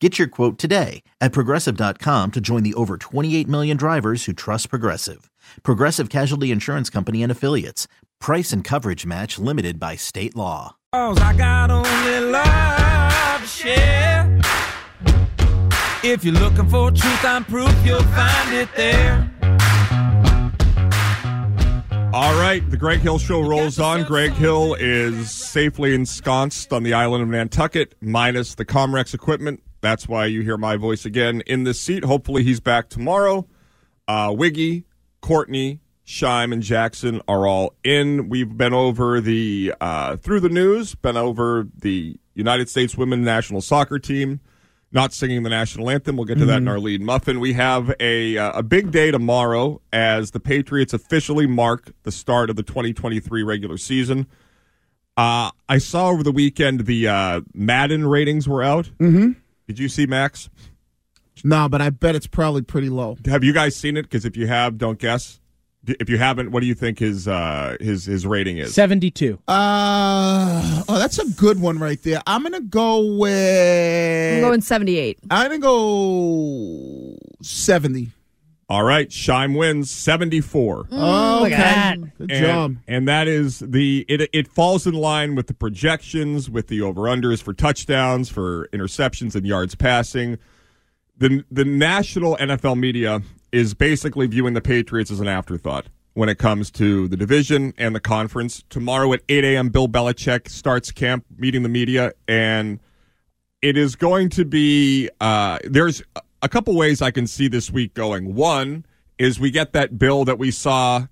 Get your quote today at progressive.com to join the over 28 million drivers who trust Progressive. Progressive Casualty Insurance Company and Affiliates. Price and coverage match limited by state law. I got only love to share. If you're looking for truth and proof, you'll find it there. All right, the Greg Hill Show rolls on. Greg Hill is safely ensconced on the island of Nantucket, minus the Comrex equipment. That's why you hear my voice again in this seat. Hopefully, he's back tomorrow. Uh, Wiggy, Courtney, Shime, and Jackson are all in. We've been over the uh, through the news, been over the United States women national soccer team not singing the national anthem. We'll get to that in our lead muffin. We have a uh, a big day tomorrow as the Patriots officially mark the start of the 2023 regular season. Uh, I saw over the weekend the uh, Madden ratings were out. Mm-hmm. Did you see Mac's? No, but I bet it's probably pretty low. Have you guys seen it? Because if you have, don't guess. If you haven't, what do you think his uh, his his rating is? 72. Uh oh, that's a good one right there. I'm gonna go with. I'm going 78. I'm gonna go seventy. All right, Shime wins seventy four. Oh, look at that. Good and, job. and that is the it it falls in line with the projections with the over unders for touchdowns for interceptions and yards passing the the national NFL media is basically viewing the Patriots as an afterthought when it comes to the division and the conference tomorrow at 8 a.m. Bill Belichick starts camp meeting the media and it is going to be uh, there's a couple ways I can see this week going one is we get that bill that we saw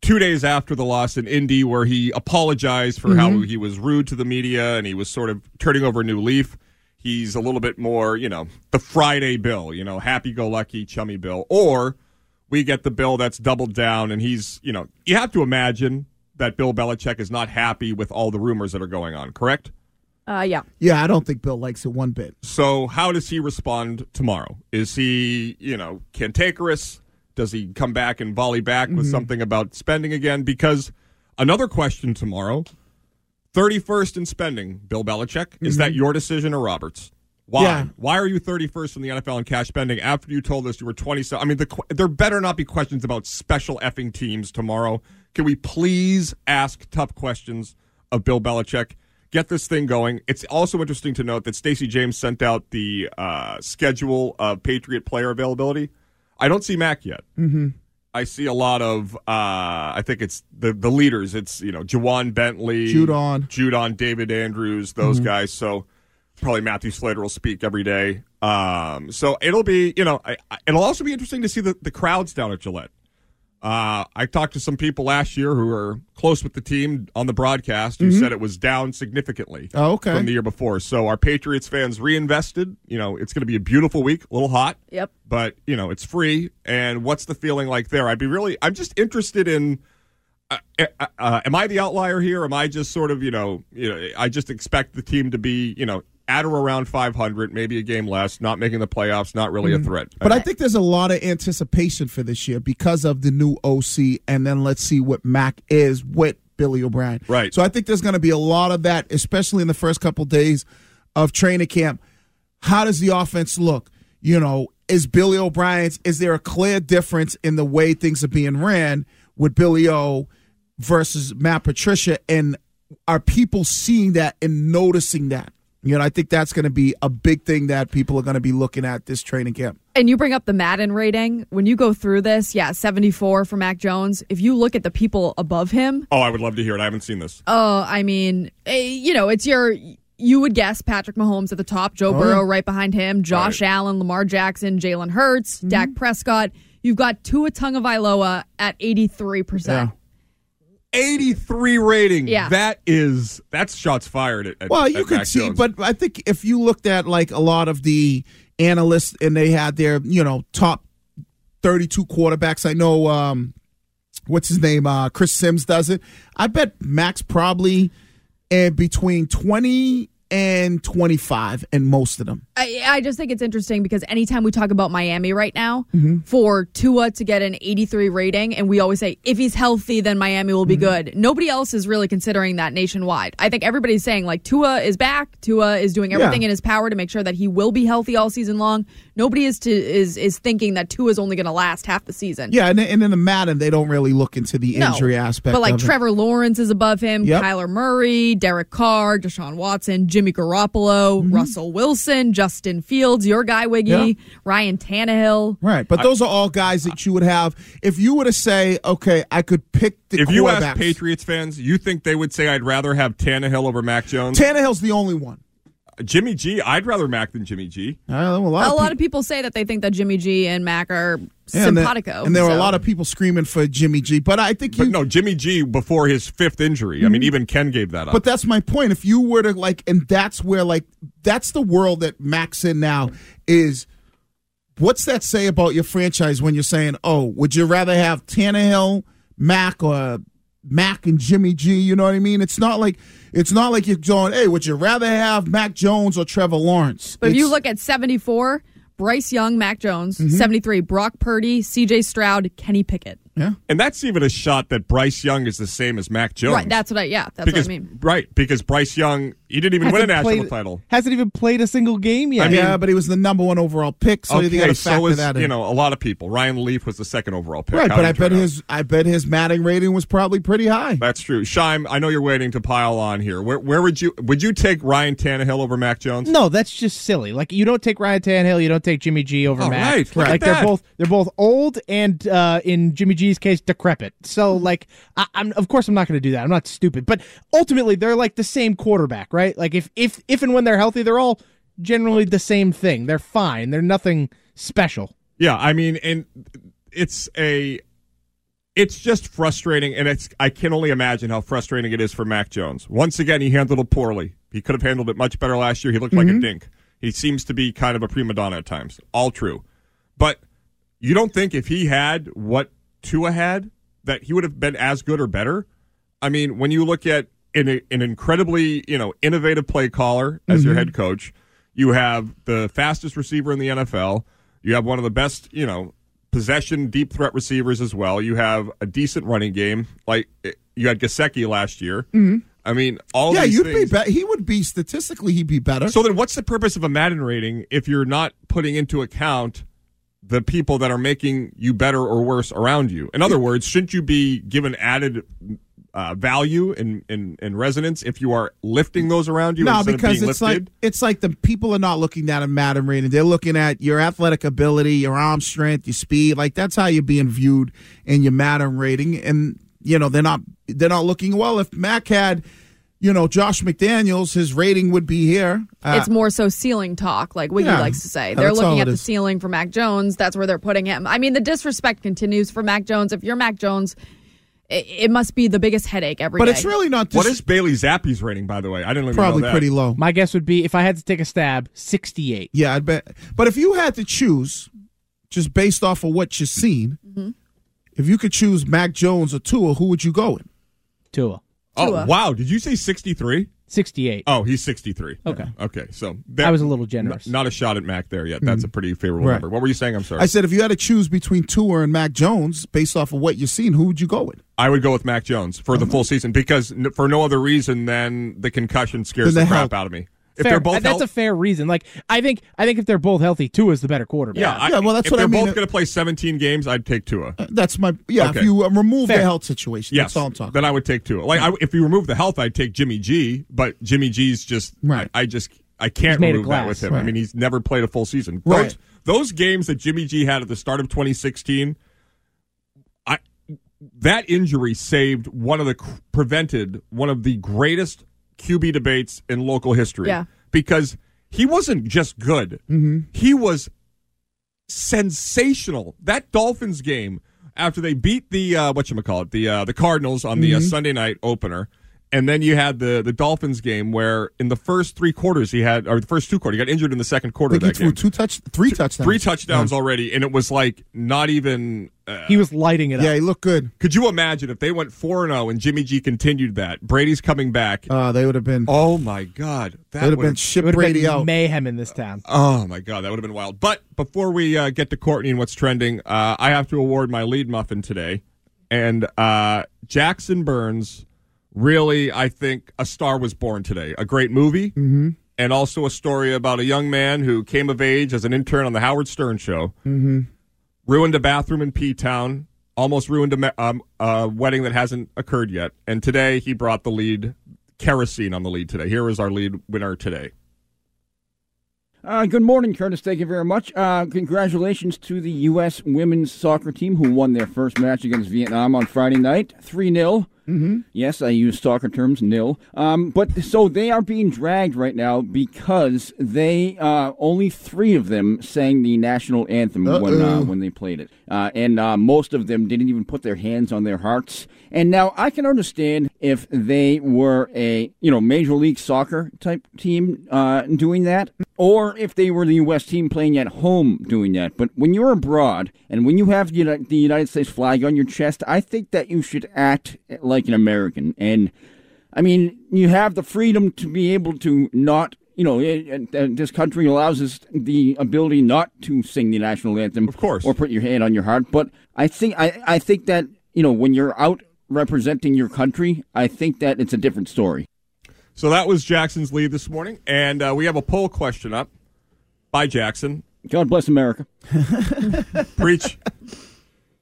two days after the loss in Indy, where he apologized for how mm-hmm. he was rude to the media and he was sort of turning over a new leaf. He's a little bit more, you know, the Friday bill, you know, happy go lucky, chummy bill. Or we get the bill that's doubled down and he's, you know, you have to imagine that Bill Belichick is not happy with all the rumors that are going on, correct? Uh, yeah. Yeah, I don't think Bill likes it one bit. So how does he respond tomorrow? Is he, you know, cantankerous? Does he come back and volley back with something about spending again? Because another question tomorrow, 31st in spending, Bill Belichick. Is that your decision or Roberts? Why? Yeah. Why are you 31st in the NFL in cash spending after you told us you were 27? I mean, the, there better not be questions about special effing teams tomorrow. Can we please ask tough questions of Bill Belichick? Get this thing going. It's also interesting to note that Stacey James sent out the uh, schedule of Patriot player availability. I don't see Mac yet. Mm-hmm. I see a lot of. Uh, I think it's the the leaders. It's you know Ja'Whaun Bentley, Judon. Judon, David Andrews, those guys. So probably Matthew Slater will speak every day. Um, so it'll be you know I, I- it'll also be interesting to see the the crowds down at Gillette. Uh, I talked to some people last year who were close with the team on the broadcast who said it was down significantly Oh, okay. from the year before. So our Patriots fans reinvested. You know, it's going to be a beautiful week, a little hot Yep. but you know it's free and what's the feeling like there i'd be really i'm just interested in uh, uh, uh, am i the outlier here am i just sort of you know you know i just expect the team to be you know at or around 500 maybe a game less not making the playoffs not really a mm-hmm. threat But I think there's a lot of anticipation for this year because of the new OC, and then let's see what Mac is with Billy O'Brien. Right. So I think there's going to be a lot of that, especially in the first couple days of training camp. How does the offense look? You know, is Billy O'Brien's? Is there a clear difference in the way things are being ran with Billy O versus Matt Patricia? And are people seeing that and noticing that? You know, I think that's going to be a big thing that people are going to be looking at this training camp. And you bring up the Madden rating. When you go through this, yeah, 74 for Mac Jones. If you look at the people above him, Oh, I would love to hear it. I haven't seen this. oh, I mean, eh, you know, it's your. You would guess Patrick Mahomes at the top, Joe Burrow right behind him, Josh Right. Allen, Lamar Jackson, Jalen Hurts, Dak Prescott. You've got Tua Tagovailoa at 83%. Yeah. 83 rating. Yeah. That is that's shots fired at, at Well, you at could Mac see, Jones. but I think if you looked at like a lot of the analysts and they had their, you know, top 32 quarterbacks, I know, um, what's his name? Uh, Chris Sims does it. I bet Mac's probably uh, between 20 and 25 and most of them. I, I just think it's interesting because anytime we talk about Miami right now, Mm-hmm. for Tua to get an 83 rating, and we always say if he's healthy, then Miami will be Mm-hmm. good. Nobody else is really considering that nationwide. I think everybody's saying like Tua is back. Tua is doing everything Yeah. in his power to make sure that he will be healthy all season long. Nobody is to is is thinking that Tua is only going to last half the season. Yeah, and, and in the Madden, they don't really look into the No. injury aspect. But like of it. Trevor Lawrence is above him, Yep. Kyler Murray, Derek Carr, Deshaun Watson, Jimmy Garoppolo, Mm-hmm. Russell Wilson, Justin Fields, your guy Wiggy, Yeah. Ryan Tannehill. Right, but those are all guys that you would have if you were to say, okay, I could pick the if you ask. Patriots fans, you think they would say I'd rather have Tannehill over Mac Jones? Tannehill's the only one. Jimmy G, I'd rather Mac than Jimmy G. Uh, a lot, A of lot peop- of people say that they think that Jimmy G and Mac are Yeah, and there- simpatico. And there were a lot of people screaming for Jimmy G. But I think But you. no, Jimmy G before his fifth injury. I mean, even Ken gave that up. But that's my point. If you were to like, and that's where like, that's the world that Mac's in now. Is what's that say about your franchise when you're saying, oh, would you rather have Tannehill, Mac, or Mac and Jimmy G? You know what I mean? It's not like it's not like you're going, hey, would you rather have Mac Jones or Trevor Lawrence? But if you look at 74, Bryce Young, Mac Jones, Mm-hmm. 73, Brock Purdy, CJ Stroud, Kenny Pickett. Yeah. and that's even a shot that Bryce Young is the same as Mac Jones. Right, that's what I yeah, that's because what I mean. right because Bryce Young he didn't even win a national played- title. Hasn't even played a single game yet. I mean- yeah, but he was the number one overall pick, so you got to so factor is that in. you know a lot of people. Ryan Leaf was the second overall pick. right, How but I bet his I bet his Madden rating was probably pretty high. That's true. Shime, I know you're waiting to pile on here. Where, where would you would you take Ryan Tannehill over Mac Jones? No, that's just silly. Like you don't take Ryan Tannehill, you don't take Jimmy G over Oh, Mac. right. Look at Like they're both they're both old and uh, in Jimmy G's case decrepit. So mm-hmm. like I, I'm of course I'm not going to do that. I'm not stupid. But ultimately they're like the same quarterback, right? Like if if if and when they're healthy, they're all generally the same thing. They're fine. They're nothing special. Yeah, I mean, and it's a, it's just frustrating, and it's I can only imagine how frustrating it is for Mac Jones. Once again, he handled it poorly. He could have handled it much better last year. He looked like a mm-hmm. dink. He seems to be kind of a prima donna at times. All true, but you don't think if he had what Tua had that he would have been as good or better? I mean, when you look at an, an incredibly you know innovative play caller as your head coach, you have the fastest receiver in the NFL. You have one of the best you know possession deep threat receivers as well. You have a decent running game. Like eh, you had Gesicki last year. I mean, all yeah, these you'd things. be better. He would be statistically, he'd be better. So then, what's the purpose of a Madden rating if you're not putting into account the people that are making you better or worse around you? In other words, shouldn't you be given added uh, value and, and, and resonance if you are lifting those around you no, because it's lifted? like it's like the people are not looking at a Madden rating. They're looking at your athletic ability, your arm strength, your speed. Like that's how you're being viewed in your Madden rating. And you know they're not they're not looking well. If Mac had, you know, Josh McDaniels, his rating would be here. Uh, it's more so ceiling talk, like Wiggy yeah. likes to say. They're looking at the is. ceiling for Mac Jones. That's where they're putting him. I mean, the disrespect continues for Mac Jones. If you're Mac Jones, it, it must be the biggest headache every day. but it's really not. what dis- is Bailey Zappe's rating, by the way? I didn't even probably know that. pretty low. My guess would be if I had to take a stab, 68. Yeah, I bet. But if you had to choose, just based off of what you've seen, Mm-hmm. if you could choose Mac Jones or Tua, who would you go with? Tua. Oh wow! Did you say sixty three? 68. Oh, he's 63. Okay. Okay. So I was a little generous. Not a shot at Mac there yet. That's a mm-hmm. pretty favorable Right. number. What were you saying? I'm sorry. I said if you had to choose between Tua and Mac Jones based off of what you've seen, who would you go with? I would go with Mac Jones for the uh-huh. full season because n- for no other reason than the concussion scares the the crap out of me. If Fair. they're both that's health- a fair reason. Like I think I think if they're both healthy, Tua is the better quarterback. yeah, I- Yeah, well, that's if what I they're both going to play 17 games, I'd take Tua. That's my yeah. Okay. If you uh, remove Fair. the health situation, Yes, that's all I'm talking. then I would take Tua. Like I, if you remove the health, I'd take Jimmy G. But Jimmy G's just Right. I, I just I can't He's made remove that with him. I mean, he's never played a full season. Right. Those, those games that Jimmy G had at the start of 2016, I that injury saved one of the prevented one of the greatest QB debates in local history. Yeah. because he wasn't just good; he was sensational. That Dolphins game after they beat the uh, what you call it the uh, the Cardinals on the uh, Sunday night opener, and then you had the the Dolphins game where in the first three quarters he had or the first two quarters he got injured in the second quarter I of that he threw game. two touch, three touchdowns, Three touchdowns already, and it was like not even. Uh, He was lighting it up. Yeah, up. he looked good. could you imagine if they went four and zero and Jimmy G continued that? Brady's coming back. Uh, they would have been. oh my God, that They'd have been ship It would have Brady been out. mayhem in this town. Oh my god, that would have been wild. But before we uh, get to Courtney and what's trending, uh, I have to award my lead muffin today, and uh, Jackson Burns. Really, I think a star was born today. A great movie, mm-hmm. and also a story about a young man who came of age as an intern on the Howard Stern show. Mm-hmm. Ruined a bathroom in P Town. Almost ruined a, um, a wedding that hasn't occurred yet. And today he brought the lead, kerosene on the lead today. Here is our lead winner today. Uh, good morning, Curtis. Thank you very much. Uh, congratulations to the U.S. women's soccer team who won their first match against Vietnam on Friday night, 3 0. Mm-hmm. Yes, I use soccer terms, nil. Um, but so they are being dragged right now because they uh, only three of them sang the national anthem when uh, when they played it, uh, and uh, most of them didn't even put their hands on their hearts. And now I can understand if they were a you know major league soccer type team uh, doing that, or if they were the U.S. team playing at home doing that. But when you're abroad and when you have the the United States flag on your chest, I think that you should act like an American. And I mean, you have the freedom to be able to not. You know, it, it, this country allows us the ability not to sing the national anthem, Of course. or put your hand on your heart. But I think I, I think that you know when you're out representing your country, I think that it's a different story. So that was Jackson's lead this morning, and uh, we have a poll question up by Jackson. God bless America. Preach.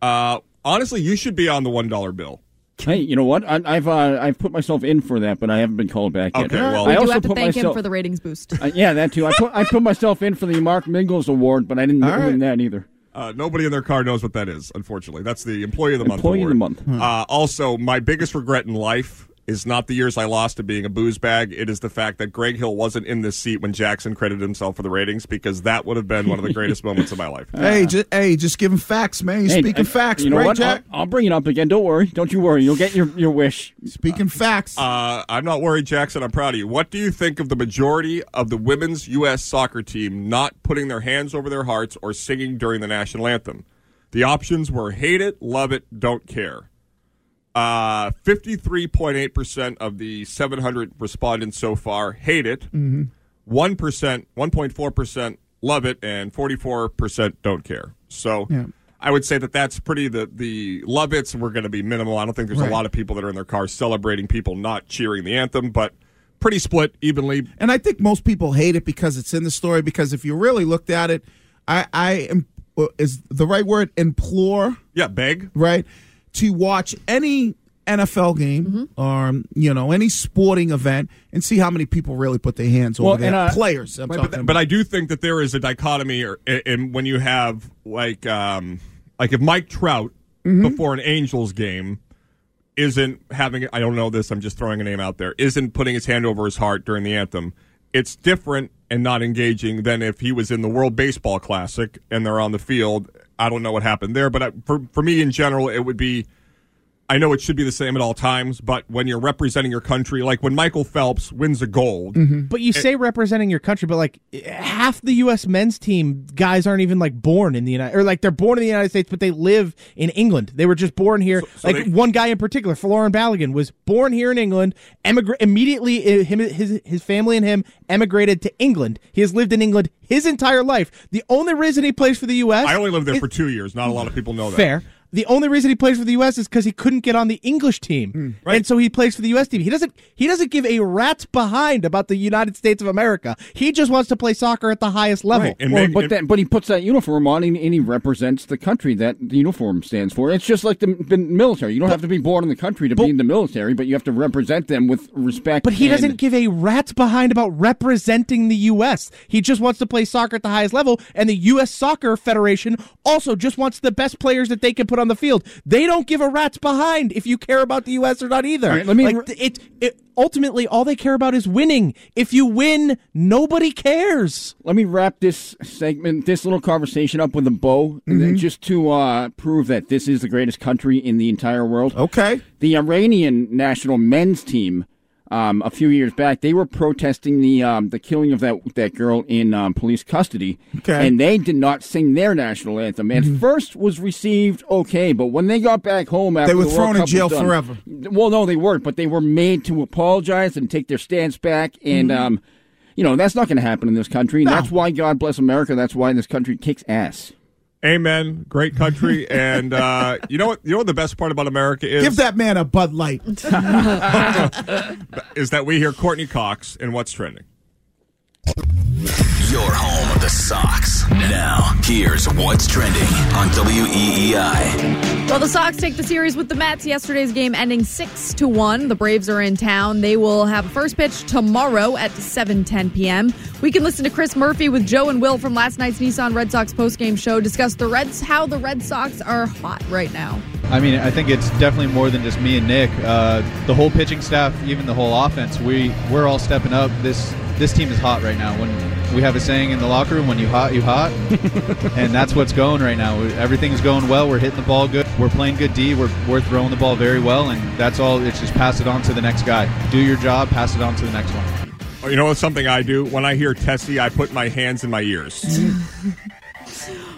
uh, honestly, you should be on the one dollar bill. Hey, you know what? I, I've uh, I've put myself in for that, but I haven't been called back yet. Okay, well- I we do also have to put thank him for the ratings boost. Uh, yeah, that too. I put I put myself in for the Mark Mingles Award, but I didn't All win right. that either. Uh, nobody in their car knows what that is. Unfortunately, that's the employee of the month. Employee of the award. month. Uh, also, my biggest regret in life is not the years I lost to being a booze bag. It is the fact that Greg Hill wasn't in this seat when Jackson credited himself for the ratings because that would have been one of the greatest moments of my life. Hey, just, hey, just give him facts, man. You're Hey, speaking uh, facts, You know right, what? Jack? I'll, I'll bring it up again. Don't worry. Don't you worry. You'll get your, your wish. Speaking facts. Uh, I'm not worried, Jackson. I'm proud of you. What do you think of the majority of the women's U.S. soccer team not putting their hands over their hearts or singing during the national anthem? The options were hate it, love it, don't care. Uh, 53.8% of the 700 respondents so far hate it. Mm-hmm. 1%, 1.4% love it, and 44% don't care. So Yeah. I would say that that's pretty the the love it's were going to be minimal. I don't think there's Right. a lot of people that are in their cars celebrating people not cheering the anthem, but pretty split evenly. And I think most people hate it because it's in the story. Because if you really looked at it, I, I am is the right word implore Yeah, beg. right to watch any NFL game or you know any sporting event and see how many people really put their hands Well, over their and, uh, players. I'm But, but, about. but I do think that there is a dichotomy, or in when you have like um, like if Mike Trout Mm-hmm. before an Angels game isn't having I don't know this I'm just throwing a name out there isn't putting his hand over his heart during the anthem. It's different and not engaging than if he was in the World Baseball Classic and they're on the field. I don't know what happened there, but I, for for me in general, it would be. I know it should be the same at all times, but when you're representing your country, like when Michael Phelps wins a gold, But you say representing your country, but like half the U.S. men's team guys aren't even like born in the United, or like they're born in the United States, but they live in England. They were just born here. so like they- one guy in particular, Folarin Balogun, was born here in England. Emigra- immediately, uh, him, his his family and him emigrated to England. He has lived in England his entire life. The only reason he plays for the U.S. I only lived there is- for two years. Not a lot of people know that. Fair. The only reason he plays for the U.S. is because he couldn't get on the English team, Hmm. right. and so he plays for the U.S. team. He doesn't. He doesn't give a rat's behind about the United States of America. He just wants to play soccer at the highest level. Right. And Well, maybe- but then, but he puts that uniform on and, and he represents the country that the uniform stands for. It's just like the, the military. You don't have to be born in the country to be in the military, but you have to represent them with respect. But he and- doesn't give a rat's behind about representing the U.S. He just wants to play soccer at the highest level, and the U.S. Soccer Federation also just wants the best players that they can put on the field. They don't give a rat's behind if you care about the U.S. or not either. Right, let me- like, it, it ultimately all they care about is winning. If you win, nobody cares. Let me wrap this segment, this little conversation up with a bow, Mm-hmm. then just to uh, prove that this is the greatest country in the entire world. Okay. The Iranian national men's team, um, a few years back, they were protesting the um, the killing of that that girl in um, police custody, Okay. and they did not sing their national anthem. At first, was received okay, but when they got back home after They were the thrown in jail done- forever. Well, no, they weren't, but they were made to apologize and take their stance back, and um, you know that's not going to happen in this country. And No. that's why God bless America. That's why this country kicks ass. Amen. Great country, and uh, you know what? You know what the best part about America is? Give that man a Bud Light. is that we hear Courtney Cox in what's trending. Your home of the Sox. Now, here's what's trending on WEEI. Well, the Sox take the series with the Mets. Yesterday's game ending six to one. The Braves are in town. They will have a first pitch tomorrow at 7:10 p.m. We can listen to Chris Murphy with Joe and Will from last night's Nissan Red Sox postgame show discuss the Reds, how the Red Sox are hot right now. I mean, I think it's definitely more than just me and Nick. Uh, the whole pitching staff, even the whole offense, we we're all stepping up. This this team is hot right now. When we have a saying in the locker room, "When you hot, you hot," and that's what's going right now. Everything's going well. We're hitting the ball good. We're playing good D. We're we're throwing the ball very well, and that's all. It's just pass it on to the next guy. Do your job. Pass it on to the next one. You know what's something I do? When I hear Tessie, I put my hands in my ears.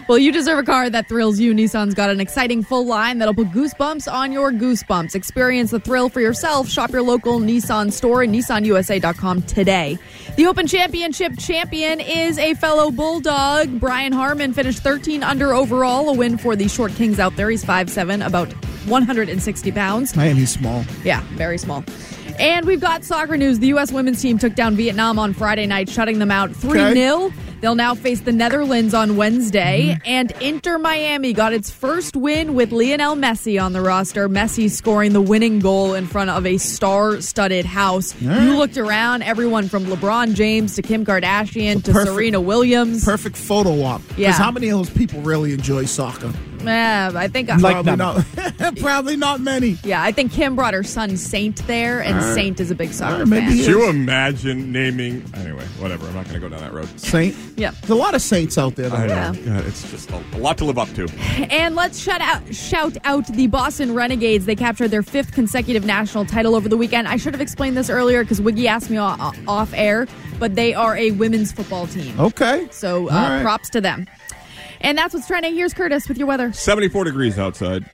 Well, you deserve a car that thrills you. Nissan's got an exciting full line that'll put goosebumps on your goosebumps. Experience the thrill for yourself. Shop your local Nissan store at nissanusa.com today. The Open Championship champion is a fellow Bulldog. Brian Harman finished 13 under overall, a win for the short kings out there. He's 5'7, about 160 pounds. He's small. Yeah, very small. And we've got soccer news. The U.S. women's team took down Vietnam on Friday night, shutting them out 3 0. They'll now face the Netherlands on Wednesday. And Inter Miami got its first win with Lionel Messi on the roster. Messi scoring the winning goal in front of a star studded house. You looked around, everyone from LeBron James to Kim Kardashian to perfect- Serena Williams. Perfect photo op. Yeah. Because how many of those people really enjoy soccer? Yeah, I think i probably not. probably not many. Yeah, I think Kim brought her son Saint there, and All right. Saint is a big soccer All right, maybe fan. he Could you imagine naming? Anyway, whatever. I'm not going to go down that road. Saint. Yeah. There's a lot of saints out there. Though. I know. Yeah. God, it's just a, a lot to live up to. And let's shout out, shout out the Boston Renegades. They captured their fifth consecutive national title over the weekend. I should have explained this earlier because Wiggy asked me o- off air, but they are a women's football team. Okay. So uh, All right. props to them. And that's what's trending. Here's Curtis with your weather. 74 degrees outside.